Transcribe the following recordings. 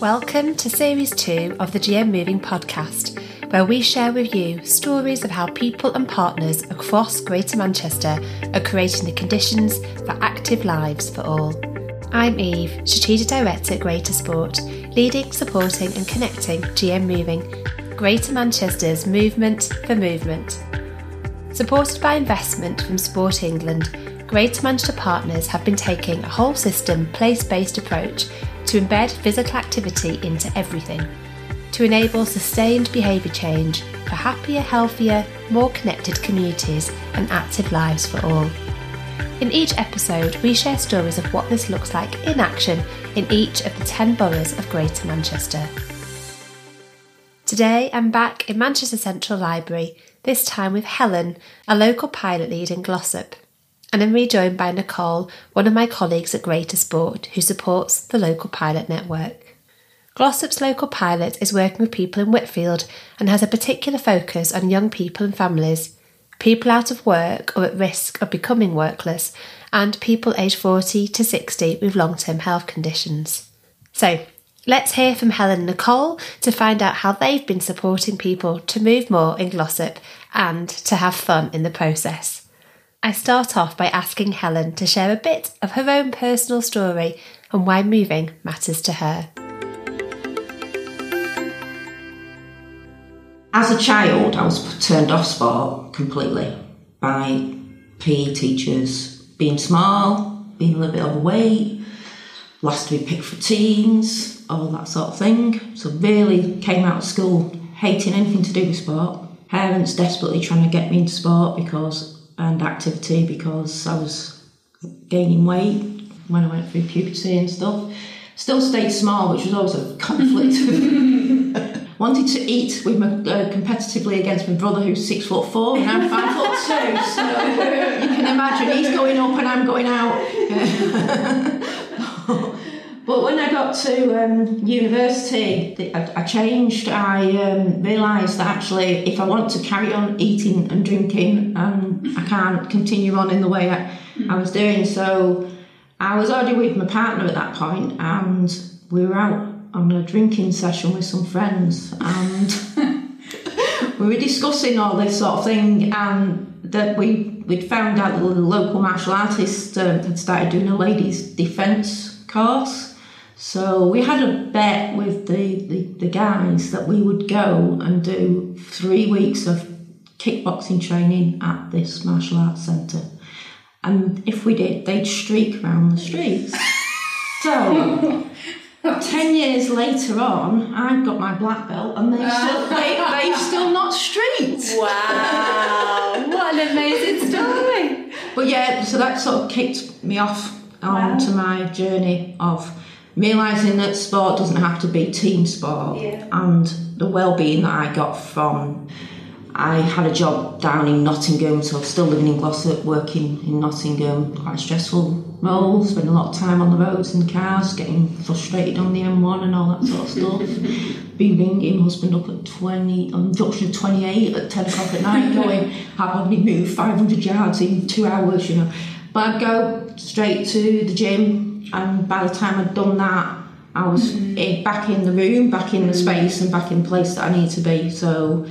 Welcome to Series 2 of the GM Moving podcast, where we share with you stories of how people and partners across Greater Manchester are creating the conditions for active lives for all. I'm Eve, Strategic Director at Greater Sport, leading, supporting, and connecting GM Moving, Greater Manchester's movement for movement. Supported by investment from Sport England, Greater Manchester partners have been taking a whole system, place based approach to embed physical activity into everything, to enable sustained behaviour change for happier, healthier, more connected communities and active lives for all. In each episode, we share stories of what this looks like in action in each of the 10 boroughs of Greater Manchester. Today, I'm back in Manchester Central Library, this time with Helen, a local pilot lead in Glossop and I'm rejoined by Nicole, one of my colleagues at Greater Sport, who supports the local pilot network. Glossop's local pilot is working with people in Whitfield and has a particular focus on young people and families, people out of work or at risk of becoming workless, and people aged 40 to 60 with long term health conditions. So, let's hear from Helen and Nicole to find out how they've been supporting people to move more in Glossop and to have fun in the process. I start off by asking Helen to share a bit of her own personal story and why moving matters to her. As a child, I was turned off sport completely by PE teachers being small, being a little bit overweight, last to be picked for teams, all that sort of thing. So, really came out of school hating anything to do with sport. Parents desperately trying to get me into sport because and activity because I was gaining weight when I went through puberty and stuff. Still stayed small, which was always a conflict. Wanted to eat with my uh, competitively against my brother, who's six foot four, and I'm five foot two. So you can imagine he's going up and I'm going out. But when I got to um, university, I, I, changed. I um, realised that actually, if I want to carry on eating and drinking, um, I can't continue on in the way I, I was doing. So I was already with my partner at that point, and we were out on a drinking session with some friends, and we were discussing all this sort of thing, and that we we'd found out that the local martial artist um, had started doing a ladies' defence course so we had a bet with the, the, the guys that we would go and do three weeks of kickboxing training at this martial arts centre. And if we did, they'd streak around the streets. So, ten years later on, I've got my black belt, and they've still they they still not streaked. Wow! what an amazing story. But yeah, so that sort of kicked me off onto wow. my journey of realizing that sport doesn't have to be team sport yeah. and the well-being that I got from I had a job down in Nottingham so I'm still living in Glossop working in Nottingham. Quite a stressful role spend a lot of time on the roads and cars getting frustrated on the M1 and all that sort of stuff. Be ringing husband up at 20 on junction 28 at 10 o'clock at night going have only moved 500 yards in two hours you know? But I'd go straight to the gym and by the time I'd done that, I was mm-hmm. back in the room, back in the space, and back in the place that I need to be. So,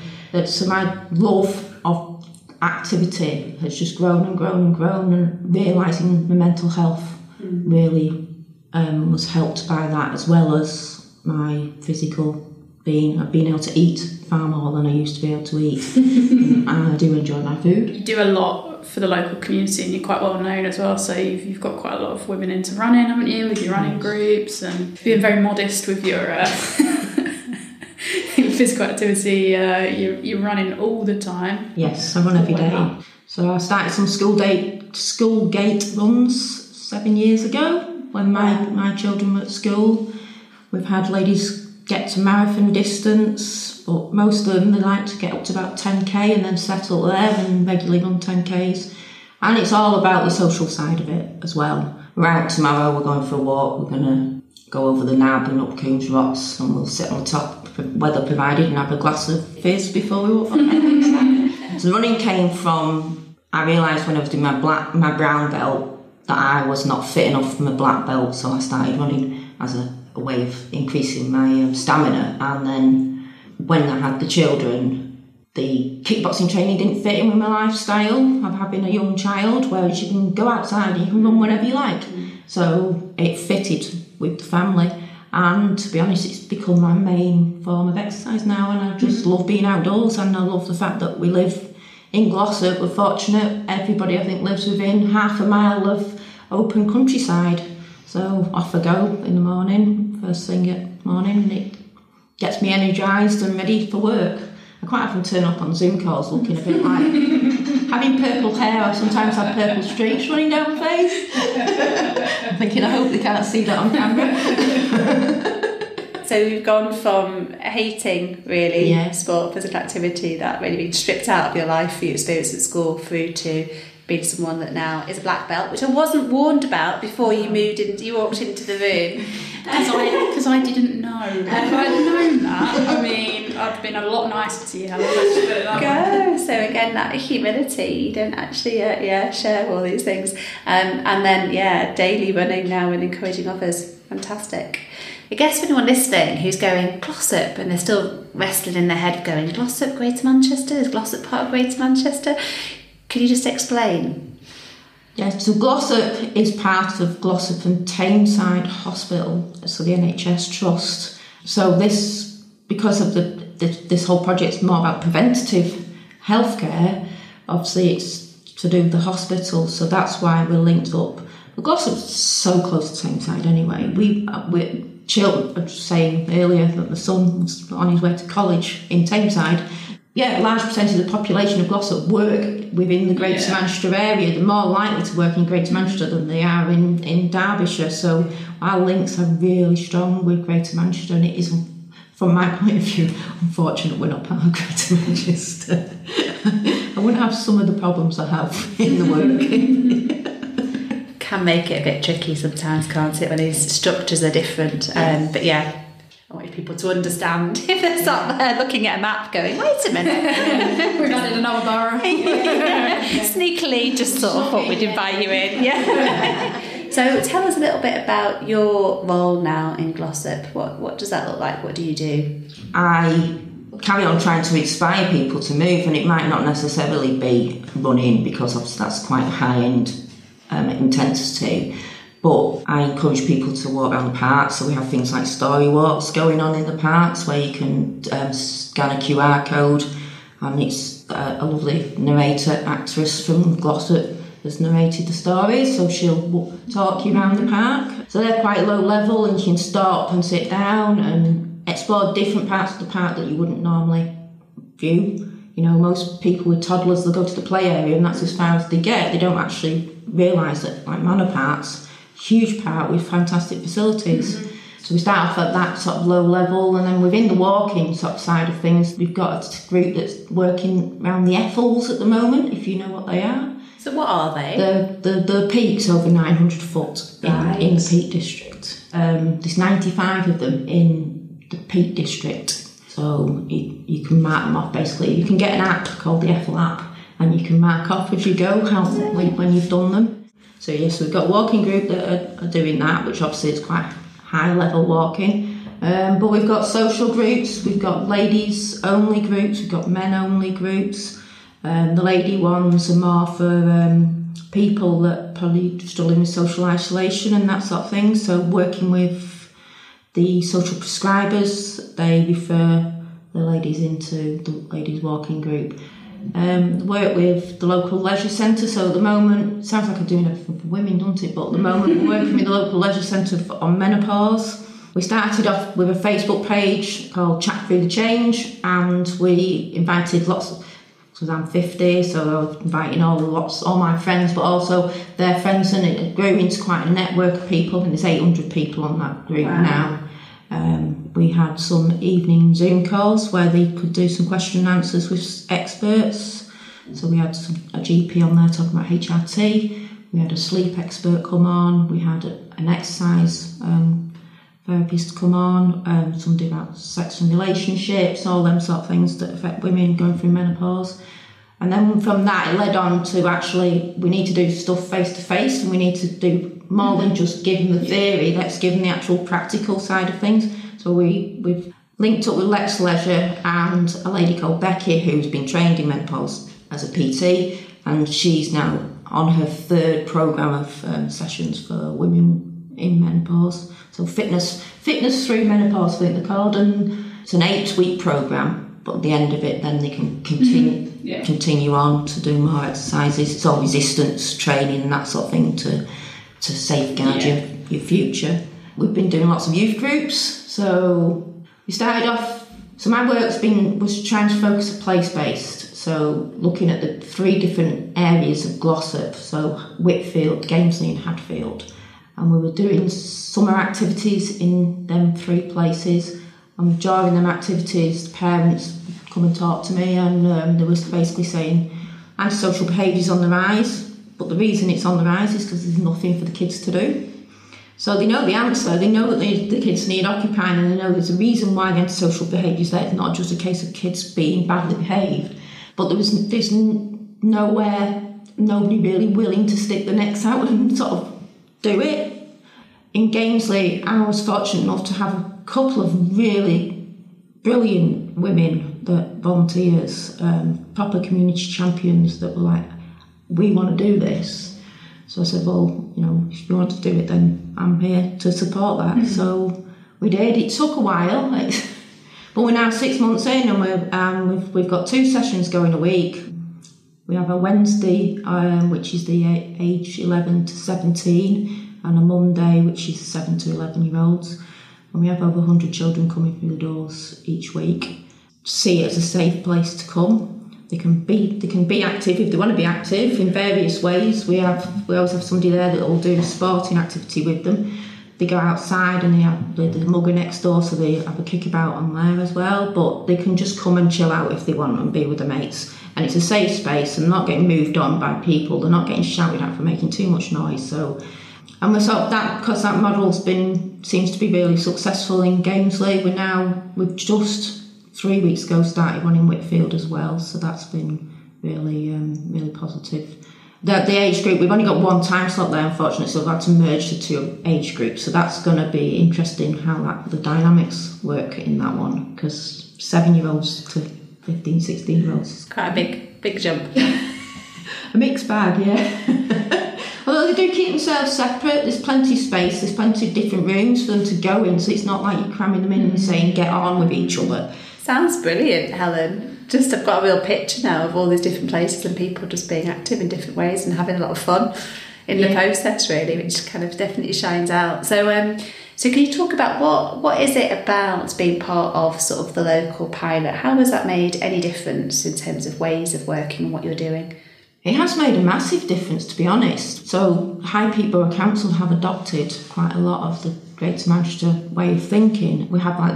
so my love of activity has just grown and grown and grown, and realizing my mental health mm-hmm. really um, was helped by that, as well as my physical being. I've been able to eat far more than I used to be able to eat, and I do enjoy my food. You do a lot for the local community, and you're quite well known as well. So you've, you've got quite a lot of women into running, haven't you, with your running groups, and being very modest with your. Uh, physical activity, uh, you're, you're running all the time. Yes, I run every day. So I started some school date school gate runs seven years ago when my, my children were at school. We've had ladies get to marathon distance, but most of them they like to get up to about 10k and then settle there and regularly run 10ks. And it's all about the social side of it as well. We're out tomorrow, we're going for a walk, we're going to go over the Nab and up Coombe Rocks and we'll sit on top, weather provided, and have a glass of fizz before we walk on. so running came from, I realised when I was doing my black, my brown belt that I was not fit enough for my black belt, so I started running as a a way of increasing my um, stamina. And then when I had the children, the kickboxing training didn't fit in with my lifestyle of having a young child, whereas you can go outside and you can run whenever you like. So it fitted with the family. And to be honest, it's become my main form of exercise now, and I just love being outdoors. And I love the fact that we live in Glossop. We're fortunate; everybody I think lives within half a mile of open countryside. So off I go in the morning, first thing at morning, and it gets me energised and ready for work. I quite often turn up on Zoom calls looking a bit like having purple hair. I sometimes have purple streaks running down my face. I'm thinking, I hope they can't see that on camera. So we've gone from hating really Yeah. sport, physical activity that really being stripped out of your life for your experience at school through to being someone that now is a black belt, which I wasn't warned about before you moved in, you walked into the room. Because I, because I didn't know. If I'd known that, I mean, I'd been a lot nicer to you, Helen. Let's it that way. Go. So again, that humility, you don't actually, uh, yeah, share all these things, um, and then yeah, daily running now and encouraging others, fantastic. I guess for anyone listening who's going Glossop and they're still wrestling in their head, going Glossop, Greater Manchester, is Glossop part of Greater Manchester? Could you just explain? Yeah, so Glossop is part of Glossop and Tameside Hospital, so the NHS Trust. So this, because of the, the this whole project is more about preventative healthcare. Obviously, it's to do with the hospital, so that's why we're linked up. But Glossop's so close to Tameside anyway. We uh, we children. I saying earlier that the son was on his way to college in Tameside. Yeah, a large percentage of the population of Glossop work within the Greater Yeah. Manchester area. They're more likely to work in Greater Manchester than they are in, in Derbyshire. So our links are really strong with Greater Manchester, and it is, from my point of view, unfortunate we're not part of Greater Manchester. I wouldn't have some of the problems I have in the work. Can make it a bit tricky sometimes, can't it, when these structures are different? Um, but yeah. I want people to understand if they're sat there looking at a map going, wait a minute, We've added another borough. Sneakily, just sort of thought we'd invite you in. Yeah. so tell us a little bit about your role now in Glossop. What what does that look like? What do you do? I carry on trying to inspire people to move, and it might not necessarily be running because obviously that's quite high end um, intensity. But I encourage people to walk around the park. So we have things like story walks going on in the parks where you can um, scan a QR code, and it's uh, a lovely narrator actress from Glossop has narrated the stories, so she'll talk you around the park. So they're quite low level, and you can stop and sit down and explore different parts of the park that you wouldn't normally view. You know, most people with toddlers, they'll go to the play area and that's as far as they get. They don't actually realise that, like Manor Park's huge park with fantastic facilities. So we start off at that sort of low level, and then within the walking sort of side of things, we've got a group that's working around the Ethels at the moment, if you know what they are. So what are they? The the, the peaks over 900 foot in, Right. in the Peak District. Um, there's 95 of them in the Peak District. So you, you can mark them off basically. You can get an app called the Ethel app and you can mark off as you go how when, when you've done them. So yes, we've got walking group that are, are doing that, which obviously is quite high level walking. Um, but we've got social groups, we've got ladies only groups, we've got men only groups. Um, the lady ones are more for um, people that probably struggling with social isolation and that sort of thing. So working with the social prescribers, they refer the ladies into the ladies walking group. Um, work with the local leisure centre. So at the moment, sounds like I'm doing everything for women, doesn't it? But at the moment, we're working with the local leisure centre on menopause. We started off with a Facebook page called Chat Through the Change, and we invited lots of because I'm 50, so I was inviting all the lots, all my friends, but also their friends, and it grew into quite a network of people. And there's 800 people on that group Wow. now. Um, we had some evening Zoom calls where they could do some question and answers with experts. So we had some, a GP on there talking about HRT. We had a sleep expert come on. We had a, an exercise um, therapist come on. Um, somebody about sex and relationships, all them sort of things that affect women going through menopause. And then from that, it led on to actually we need to do stuff face to face, and we need to do more than just give them the theory. Let's give them the actual practical side of things. So we we've linked up with Lex Leisure and a lady called Becky who's been trained in menopause as a PT, and she's now on her third program of um, sessions for women in menopause. So fitness fitness through menopause, I think they're called, and it's an eight week program. But at the end of it, then they can continue Yeah. continue on to do more exercises. It's all resistance training and that sort of thing to to safeguard Yeah. your, your future. We've been doing lots of youth groups. So we started off. So my work's been was trying to focus place based. So looking at the three different areas of Glossop. So Whitfield, Gamesley, and Hadfield, and we were doing summer activities in them three places. And during them activities, the parents come and talk to me, and um, they was basically saying antisocial behaviours on the rise. But the reason it's on the rise is because there's nothing for the kids to do. So they know the answer. They know that they, the kids need occupying, and they know there's a reason why antisocial behaviours there. It's not just a case of kids being badly behaved, but there was there's nowhere, nobody really willing to stick the necks out and sort of do it. In Gamesley, I was fortunate enough to have a couple of really brilliant women that volunteers, um, proper community champions that were like, we want to do this. So I said, well, you know, if you want to do it, then I'm here to support that. So we did. It took a while, but we're now six months in, and we're, um, we've, we've got two sessions going a week. We have a Wednesday, um, which is the age 11 to 17, and a Monday, which is 7 to 11 year olds. And we have over 100 children coming through the doors each week. See it as a safe place to come. They can be they can be active if they want to be active in various ways. We have we always have somebody there that will do sporting activity with them. They go outside and they have the, the MUGA next door, so they have a kickabout on there as well. But they can just come and chill out if they want and be with their mates. And it's a safe space and not getting moved on by people. They're not getting shouted at for making too much noise. So and we're sort of that because that model's been seems to be really successful in Gamesley. We're now we've just three weeks ago started one in Whitfield as well, so that's been really um, really positive. The, the age group we've only got one time slot there, unfortunately, so we've had to merge the two age groups. So that's going to be interesting how that the dynamics work in that one because seven year olds to 15, 16 year olds It's Quite a big, big jump. a mixed bag, yeah. Although they do keep themselves separate, there's plenty of space, there's plenty of different rooms for them to go in, so it's not like you're cramming them in and saying get on with each other. Sounds brilliant, Helen. Just I've got a real picture now of all these different places and people just being active in different ways and having a lot of fun in the Yeah. process, really, which kind of definitely shines out. So, um, so can you talk about what what is it about being part of sort of the local pilot? How has that made any difference in terms of ways of working and what you're doing? It has made a massive difference, to be honest. So, High Peak Borough Council have adopted quite a lot of the Greater Manchester way of thinking. We have like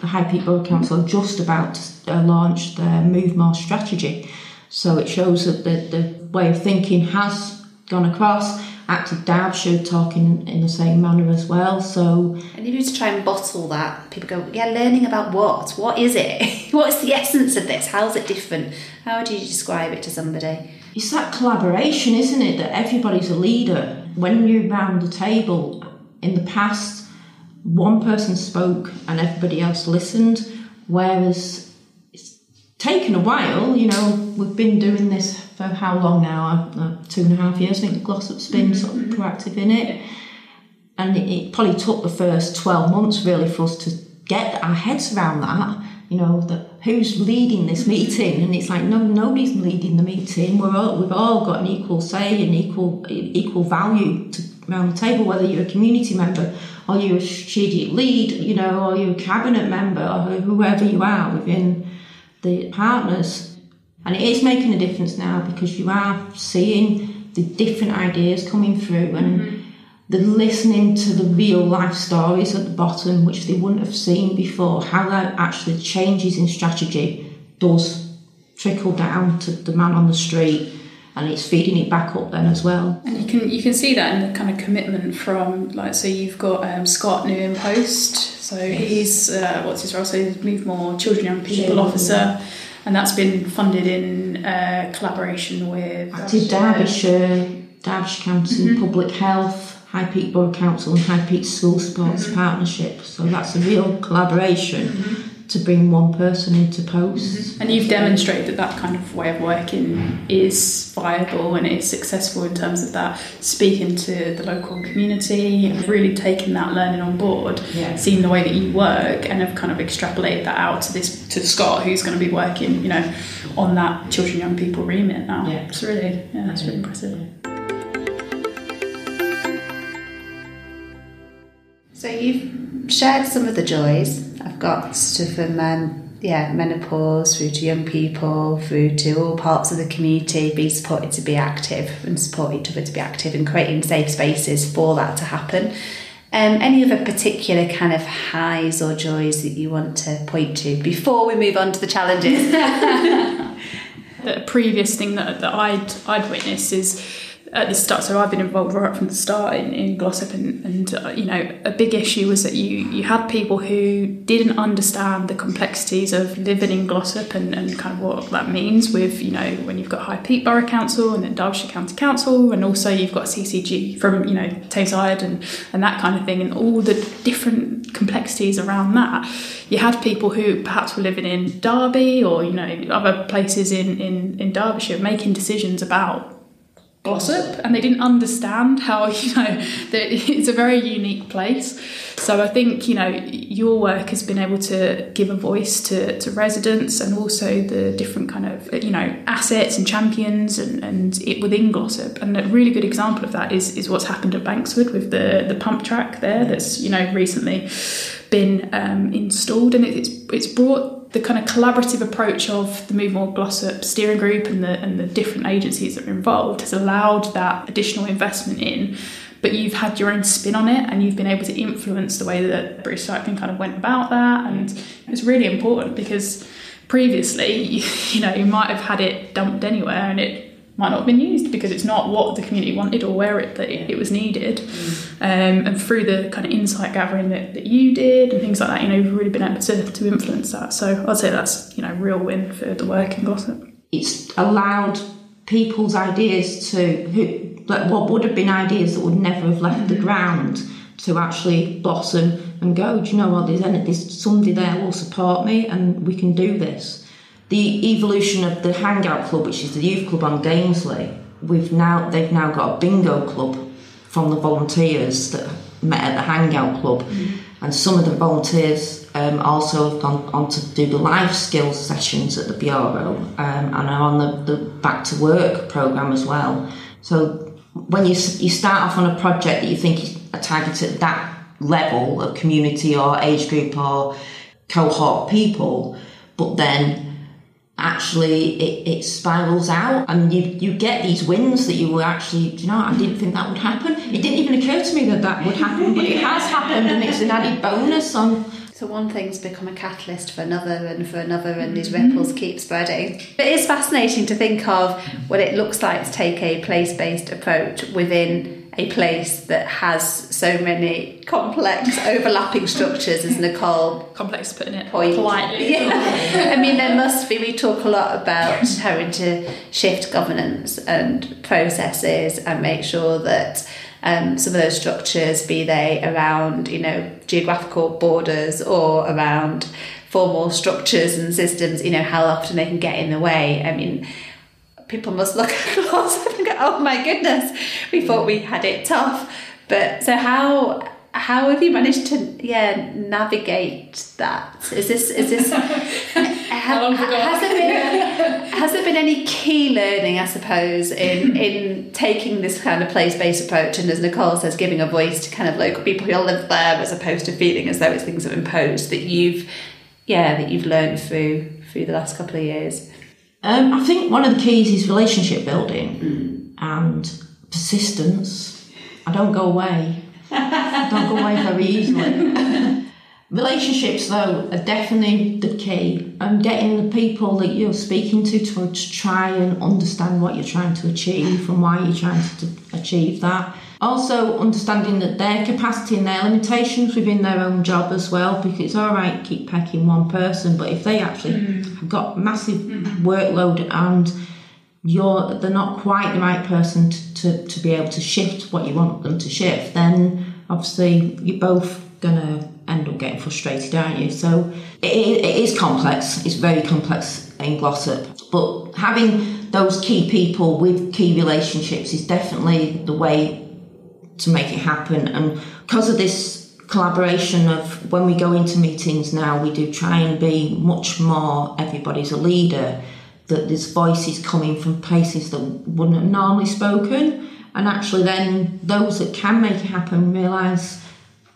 the High Peak Borough Council are just about to uh, launch their Move More strategy. So it shows that the, the way of thinking has gone across. Active Derbyshire talk in in the same manner as well. So And if you were to try and bottle that, people go, yeah, learning about what? What is it? What's the essence of this? How's it different? How would you describe it to somebody? It's that collaboration, isn't it? That everybody's a leader. When you're round the table, in the past, one person spoke and everybody else listened, whereas it's taken a while. You know, we've been doing this for how long now? Uh, uh two and a half years. I think Glossop's been sort of mm-hmm. proactive in it. And it, it probably took the first 12 months really for us to get our heads around that. You know, that who's leading this mm-hmm. meeting? And it's like, no, nobody's leading the meeting. We're all, we've all got an equal say and equal equal value to, around the table, whether you're a community member or you're a strategic lead, you know, or you're a cabinet member or whoever you are within the partners. And it is making a difference now because you are seeing the different ideas coming through and mm-hmm. they're listening to the real life stories at the bottom, which they wouldn't have seen before. How that actually changes in strategy does trickle down to the man on the street, and it's feeding it back up then as well. And you can you can see that in the kind of commitment from like so you've got um, Scott new in post. So he's uh, what's his role? So he's Move More Children Young People Children. Officer. and that's been funded in uh, collaboration with Active Derbyshire, Derbyshire County Mm-hmm. Public Health, High Peak Borough Council, and High Peak School Sports Mm-hmm. Partnership. So that's a real collaboration to bring one person into post. Mm-hmm. And you've demonstrated that that kind of way of working is viable and is successful in terms of that speaking to the local community and really taking that learning on board, Yeah. seeing the way that you work and have kind of extrapolated that out to this to Scott who's going to be working, you know, on that children young people remit now. Yeah. It's really yeah, that's really impressive. So you've shared some of the joys. I've got stuff from um, yeah menopause through to young people, through to all parts of the community being supported to be active and support each other to be active and creating safe spaces for that to happen. Um, any other particular kind of highs or joys that you want to point to before we move on to the challenges? the previous thing that, that I'd I'd witnessed is at the start. So I've been involved right from the start in, in Glossop, and, and uh, you know a big issue was that you you had people who didn't understand the complexities of living in Glossop and, and kind of what that means with you know when you've got High Peak Borough Council and then Derbyshire County Council, and also you've got CCG from you know Tameside and and that kind of thing, and all the different complexities around that. You had people who perhaps were living in Derby or you know other places in in, in Derbyshire making decisions about Glossop and they didn't understand how you know that it's a very unique place. So i think you know your work has been able to give a voice to, to residents and also the different kind of you know assets and champions and, and it within glossop and a really good example of that is is what's happened at bankswood with the the pump track there that's you know recently been um, installed. And it's it's brought the kind of collaborative approach of the Move More Glossop steering group and the and the different agencies that are involved has allowed that additional investment in. But you've had your own spin on it, and you've been able to influence the way that British Cycling kind of went about that, and it's really important because previously, you, you know, you might have had it dumped anywhere, and it might not have been used because it's not what the community wanted or where it that it, it was needed. Um, and through the kind of insight gathering that, that you did and things like that, you know, you've really been able to, to influence that. So I'd say that's, you know, a real win for the work in Glossop. It's allowed people's ideas to who like what would have been ideas that would never have left the ground to actually blossom and go. Do you know what? There's, any- there's somebody there will support me, and we can do this. The evolution of the Hangout Club, which is the youth club on Gamesley, we've now they've now got a bingo club from the volunteers that met at the Hangout Club, and some of the volunteers um, also have gone on to do the life skills sessions at the bureau um, and are on the, the back to work program as well. So when you you start off on a project that you think is targeted at that level of community or age group or cohort people, but then actually it, it spirals out. And you, you get these wins that you were actually do you know I didn't think that would happen. It didn't even occur to me that that would happen but it has happened and it's an added bonus on So one thing's become a catalyst for another and for another, and these mm-hmm. ripples keep spreading. It is fascinating to think of what it looks like to take a place based approach within a place that has so many complex overlapping structures, as Nicole Complex putting it point. politely. Yeah. I mean, there must be, we talk a lot about having to shift governance and processes and make sure that um, some of those structures, be they around, you know, geographical borders or around formal structures and systems, you know, how often they can get in the way. I mean, people must look across and go, oh my goodness, we thought we had it tough. But so how how have you managed to yeah navigate that? Is this is this ha- has there been has there been any key learning, I suppose, in in taking this kind of place based approach and as Nicole says, giving a voice to kind of local people who live there as opposed to feeling as though it's things that are imposed that you've yeah that you've learned through through the last couple of years. Um, I think one of the keys is relationship building and persistence. I don't go away. I don't go away very easily. Relationships, though, are definitely the key. And getting the people that you're speaking to, to to try and understand what you're trying to achieve and why you're trying to achieve that. Also understanding that their capacity and their limitations within their own job as well because it's all right keep pecking one person but if they actually mm. have got massive mm. workload and you're they're not quite the right person to, to, to be able to shift what you want them to shift then obviously you're both gonna end up getting frustrated aren't you so it, it is complex it's very complex in Glossop but having those key people with key relationships is definitely the way to make it happen. And because of this collaboration of when we go into meetings now, we do try and be much more everybody's a leader, that there's voices coming from places that wouldn't have normally spoken. And actually, then those that can make it happen realise,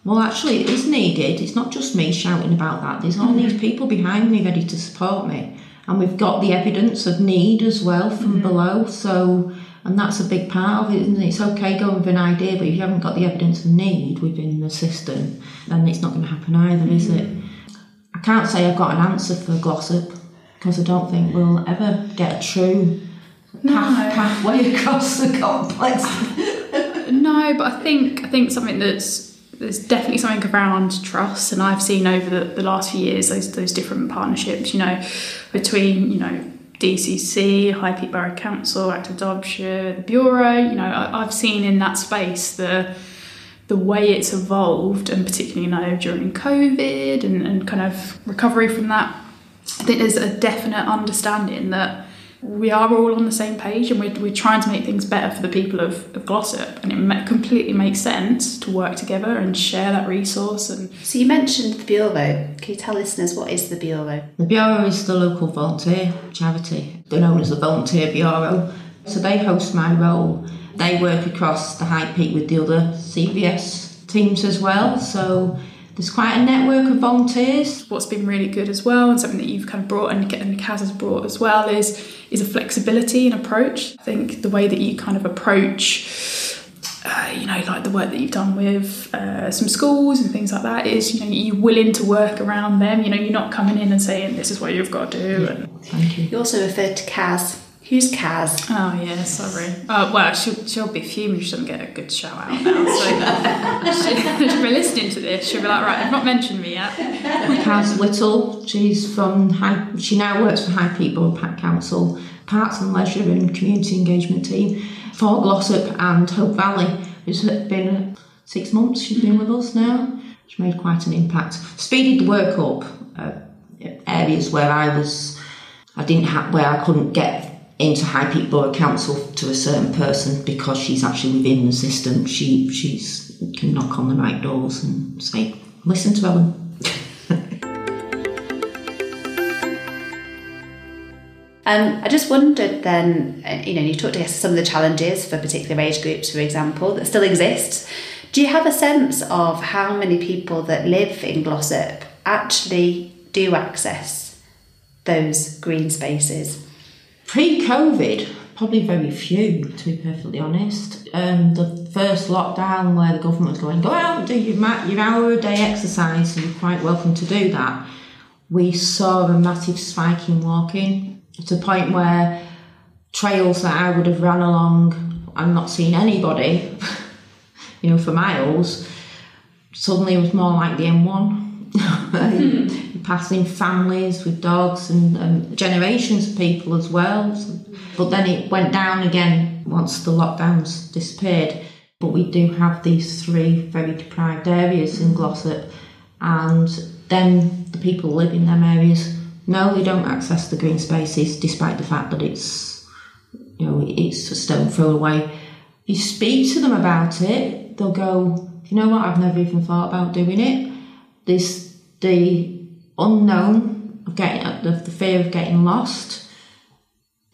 well, actually, it is needed. It's not just me shouting about that. There's all mm-hmm. these people behind me ready to support me. And we've got the evidence of need as well from mm-hmm. below. So and that's a big part of it, isn't it? It's okay going with an idea, but if you haven't got the evidence of need within the system, then it's not going to happen either, mm-hmm. is it? I can't say I've got an answer for Glossop because I don't think we'll ever get a true no. path, pathway across the complex. no, but I think I think something that's there's definitely something around trust, and I've seen over the, the last few years those those different partnerships, you know, between you know DCC, High Peak Borough Council, Active Derbyshire, the Bureau. You know, I, have seen in that space the the way it's evolved, and particularly you know during COVID and, and kind of recovery from that. I think there's a definite understanding that we are all on the same page and we're, we're trying to make things better for the people of, of Glossop. And it completely makes sense to work together and share that resource and so you mentioned the bureau. Can you tell listeners what is the bureau? The bureau is the local volunteer charity. They're known as the volunteer bureau. So they host my role. They work across the high peak with the other cvs teams as well. So there's quite a network of volunteers. What's been really good as well, and something that you've kind of brought and, and Kaz has brought as well, is is a flexibility in approach. I think the way that you kind of approach uh, you know, like the work that you've done with uh, some schools and things like that is, you know, you're willing to work around them. You know, you're not coming in and saying this is what you've got to do. Yeah. And Thank you. You also referred to Kaz Who's Kaz? Oh yeah, sorry. Uh, well, she'll she'll be fuming. She doesn't get a good shout out now. So she, she'll be listening to this. She'll be like, right, I've not mentioned me yet. Kaz Little. She's from High. She now works for High Peak Borough Council, Parks and Leisure and Community Engagement Team for Glossop and Hope Valley. It's been six months. She's been with us now. She's made quite an impact. Speeded the work up. Uh, areas where I was, I didn't have, where I couldn't get into High Peak Borough Council to a certain person because she's actually within the system. She she's can knock on the right doors and say, "Listen to Ellen." um, I just wondered then, uh, you know, you talked about some of the challenges for particular age groups, for example, that still exist. Do you have a sense of how many people that live in Glossop actually do access those green spaces? Pre COVID, probably very few, to be perfectly honest. Um, the first lockdown where the government was going, go out and do your, your hour a day exercise, and you're quite welcome to do that. We saw a massive spike in walking to a point where trails that I would have run along and not seen anybody, you know, for miles, suddenly it was more like the M1. passing families with dogs and um, generations of people as well. But then it went down again once the lockdowns disappeared. But we do have these three very deprived areas in Glossop, and then the people live in them areas no, they don't access the green spaces, despite the fact that it's you know it's a stone throw away. You speak to them about it, they'll go, you know what? I've never even thought about doing it. This the unknown of getting the, the fear of getting lost.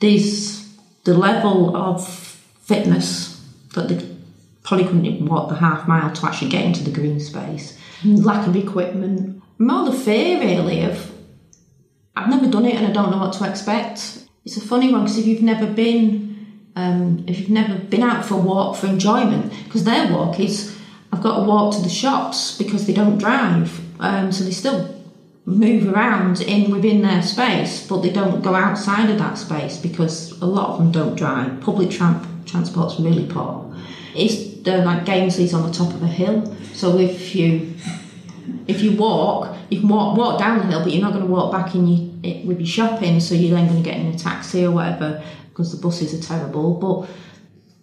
These the level of fitness that they probably couldn't even walk the half mile to actually get into the green space. Lack of equipment. More the fear really of I've never done it and I don't know what to expect. It's a funny one because if you've never been, um, if you've never been out for a walk for enjoyment, because their walk is, I've got to walk to the shops because they don't drive, um, so they still move around in within their space, but they don't go outside of that space because a lot of them don't drive. Public tramp transport's really poor. It's like Gamesley's on the top of a hill. So if you if you walk, you can walk walk down the hill, but you're not going to walk back in you it, with your shopping. So you're then going to get in a taxi or whatever because the buses are terrible. But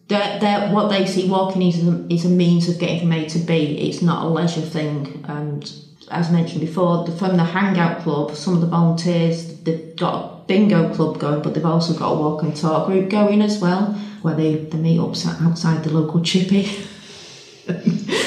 they're, they're, what they see walking is a, is a means of getting from A to B. It's not a leisure thing. And as mentioned before, the, from the Hangout Club, some of the volunteers they've got a bingo club going, but they've also got a walk and talk group going as well, where they, they meet up outside the local chippy.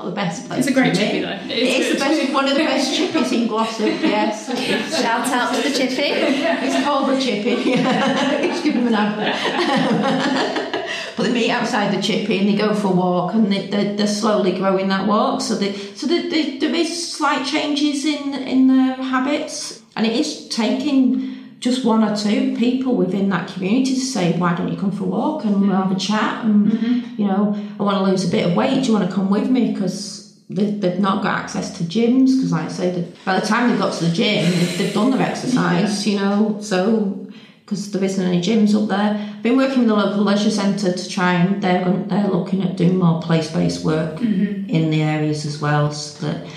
not the best place. It's a great chippy though. It is, good. the best, one of the best chippies in Glossop. Yes. Shout out to the chippy. It's called the chippy. Let's give them an advert. But they meet outside the chippy and they go for a walk and they, they're, they're slowly growing that walk. So they, so they, they, there is slight changes in in their habits and it is taking just one or two people within that community to say, why don't you come for a walk and we'll have a chat and mm-hmm. you know, I want to lose a bit of weight. Do you want to come with me? Because they, they've not got access to gyms. Because like I say, that by the time they've got to the gym, they've, they've done their exercise. You know, so because there isn't any gyms up there. I've been working with the local leisure centre to try and they're going, they're looking at doing more place based work in the areas as well. So that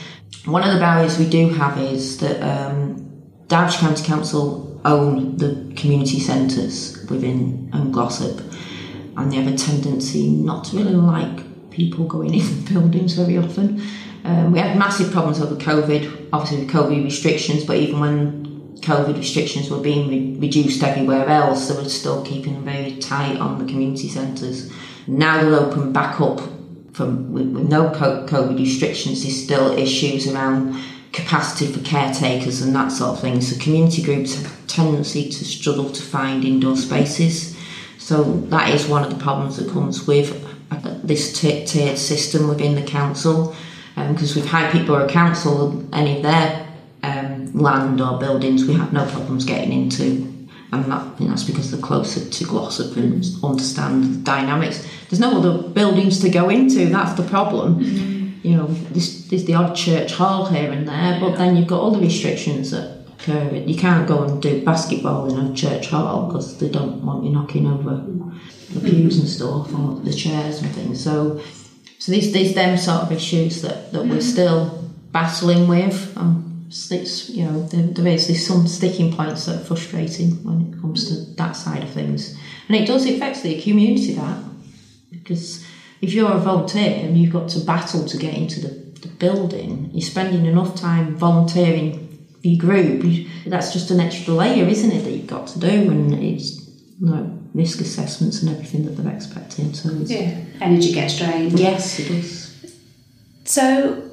one of the barriers we do have is that um, Derbyshire County Council own the community centres within um, Glossop, and they have a tendency not to really like people going in buildings very often. Um, we had massive problems over COVID, obviously with COVID restrictions, but even when COVID restrictions were being re- reduced everywhere else, they were still keeping very tight on the community centres. Now they're open back up from with, with no COVID restrictions. There's still issues around capacity for caretakers and that sort of thing. So community groups have a tendency to struggle to find indoor spaces. So that is one of the problems that comes with uh, this tiered system within the council. Because with High Peak Borough Council, any of their um, land or buildings, we have no problems getting into. And that, I think that's because they're closer to Glossop and understand the dynamics. There's no other buildings to go into, that's the problem you know, there's, there's the odd church hall here and there, but then you've got all the restrictions that occur. You can't go and do basketball in a church hall because they don't want you knocking over the pews and stuff or the chairs and things. So, so these these them sort of issues that, that we're still battling with. Um, it's, you know, there, there is there's some sticking points that are frustrating when it comes to that side of things, and it does affect the community that because if you're a volunteer and you've got to battle to get into the, the building, you're spending enough time volunteering for your group. You, that's just an extra layer, isn't it, that you've got to do? And it's you know, risk assessments and everything that they're expecting. So it's, Yeah. Energy gets drained. yes, it does. So,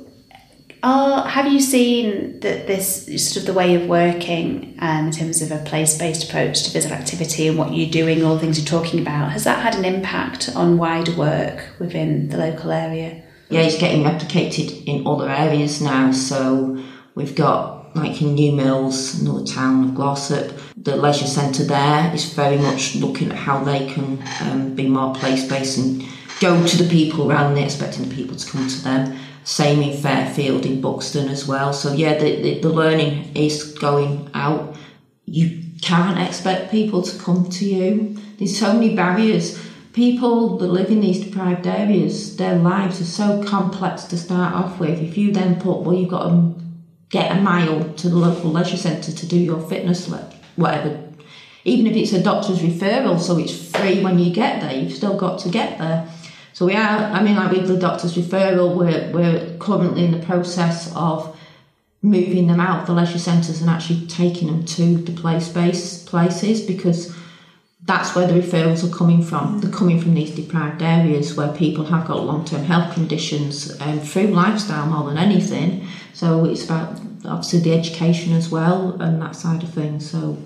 are, have you seen that this sort of the way of working um, in terms of a place-based approach to physical activity and what you're doing, all the things you're talking about, has that had an impact on wider work within the local area? yeah, it's getting replicated in other areas now. So we've got like in New Mills, another town of Glossop, the leisure centre there is very much looking at how they can um, be more place based and go to the people rather than expecting the people to come to them. Same in Fairfield, in Buxton as well. So yeah, the, the, the learning is going out. You can't expect people to come to you. There's so many barriers people that live in these deprived areas, their lives are so complex to start off with. If you then put, well, you've got to get a mile to the local leisure centre to do your fitness, whatever, even if it's a doctor's referral, so it's free when you get there, you've still got to get there. So we are, I mean, like with the doctor's referral, we're, we're currently in the process of moving them out of the leisure centres and actually taking them to the place-based places because that's where the referrals are coming from. They're coming from these deprived areas where people have got long term health conditions um, through lifestyle more than anything. So it's about obviously the education as well and that side of things. So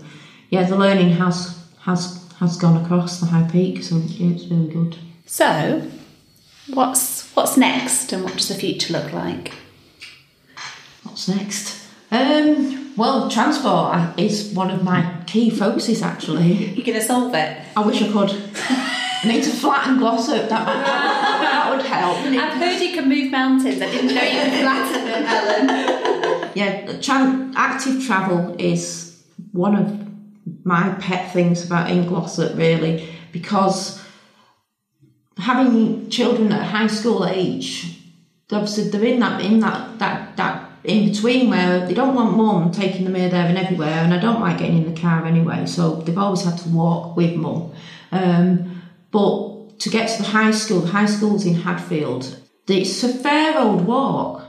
yeah, the learning has has has gone across the high peak. So yeah, it's really good. So, what's what's next, and what does the future look like? What's next? Um, well, transport is one of my key focuses actually. You're going to solve it. I wish I could. I need to flatten Glossop. That, that would help. I've heard you can move mountains. I didn't know you could flatten them, Helen. yeah, tra- active travel is one of my pet things about in Glossop, really, because having children at high school age, obviously they're in that in that that that in between where they don't want mum taking them here, there, and everywhere, and I don't like getting in the car anyway. So they've always had to walk with mum. Um, but to get to the high school, the high school's in Hadfield. It's a fair old walk.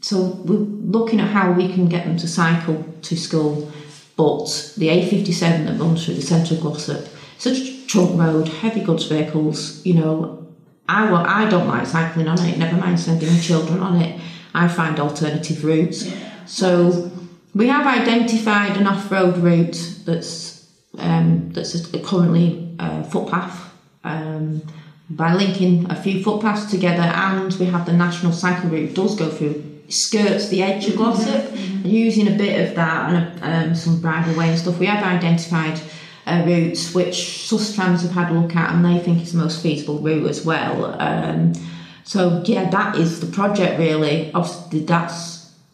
So we're looking at how we can get them to cycle to school. But the A57 that runs through the centre of Glossop, such trunk road, heavy goods vehicles, you know, I, I don't like cycling on it, never mind sending children on it. I find alternative routes. Yeah. So we have identified an off-road route that's um, that's currently a footpath um, by linking a few footpaths together, and we have the national cycle route does go through skirts the edge of Glossop, mm-hmm. using a bit of that and a, um, some bridleway and stuff. We have identified uh, routes which Sustrans have had a look at, and they think it's the most feasible route as well. Um, so yeah, that is the project really. Obviously, that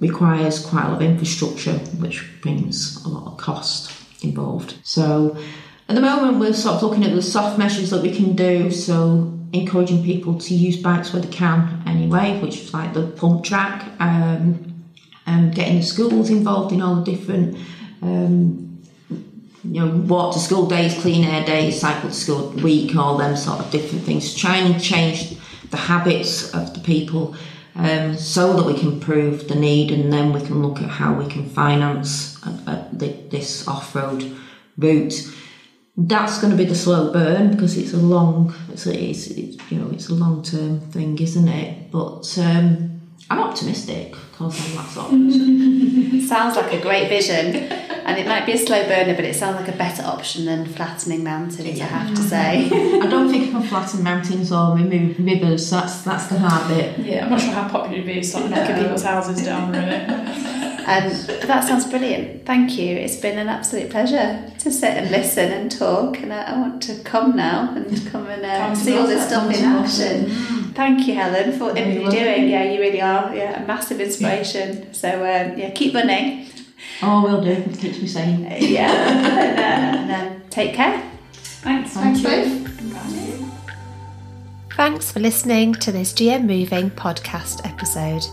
requires quite a lot of infrastructure, which brings a lot of cost involved. So at the moment, we're sort of looking at the soft measures that we can do. So encouraging people to use bikes where they can anyway, which is like the pump track, um, and getting the schools involved in all the different. Um, you know, walk to school days, clean air days, cycle to school week, all them sort of different things. Trying to change the habits of the people um, so that we can prove the need and then we can look at how we can finance a, a, this off-road route. That's going to be the slow burn because it's a long it's, it's, it's you know it's a long term thing isn't it? But um, I'm optimistic because I'm that sort sounds like a great vision and it might be a slow burner but it sounds like a better option than flattening mountains yeah. I have to say I don't think I can flatten mountains or remove rivers that's that's the hard bit yeah I'm not sure how popular it'd be to start knocking people's houses down really Um, that sounds brilliant. Thank you. It's been an absolute pleasure to sit and listen and talk. And I, I want to come now and come and uh, see all this stuff in action. Thank you, Helen, for everything you're doing. Yeah, you really are. Yeah, a massive inspiration. So um, yeah, keep running. Oh, will do. It keeps me sane. yeah, and, uh, and uh, take care. Thanks. Thanks, both. Thanks for listening to this GM Moving podcast episode.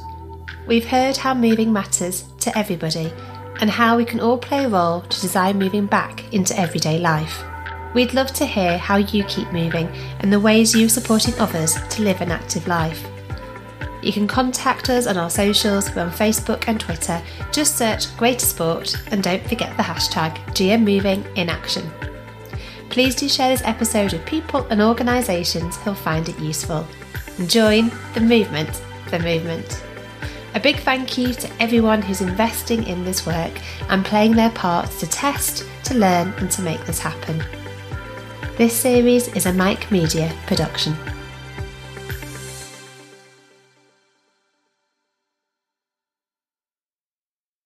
We've heard how moving matters to everybody and how we can all play a role to design moving back into everyday life. We'd love to hear how you keep moving and the ways you're supporting others to live an active life. You can contact us on our socials, we're on Facebook and Twitter. Just search Greater Sport and don't forget the hashtag GM Moving in Action. Please do share this episode with people and organisations who'll find it useful. And join the movement, the movement. A big thank you to everyone who's investing in this work and playing their part to test, to learn, and to make this happen. This series is a Mike Media production.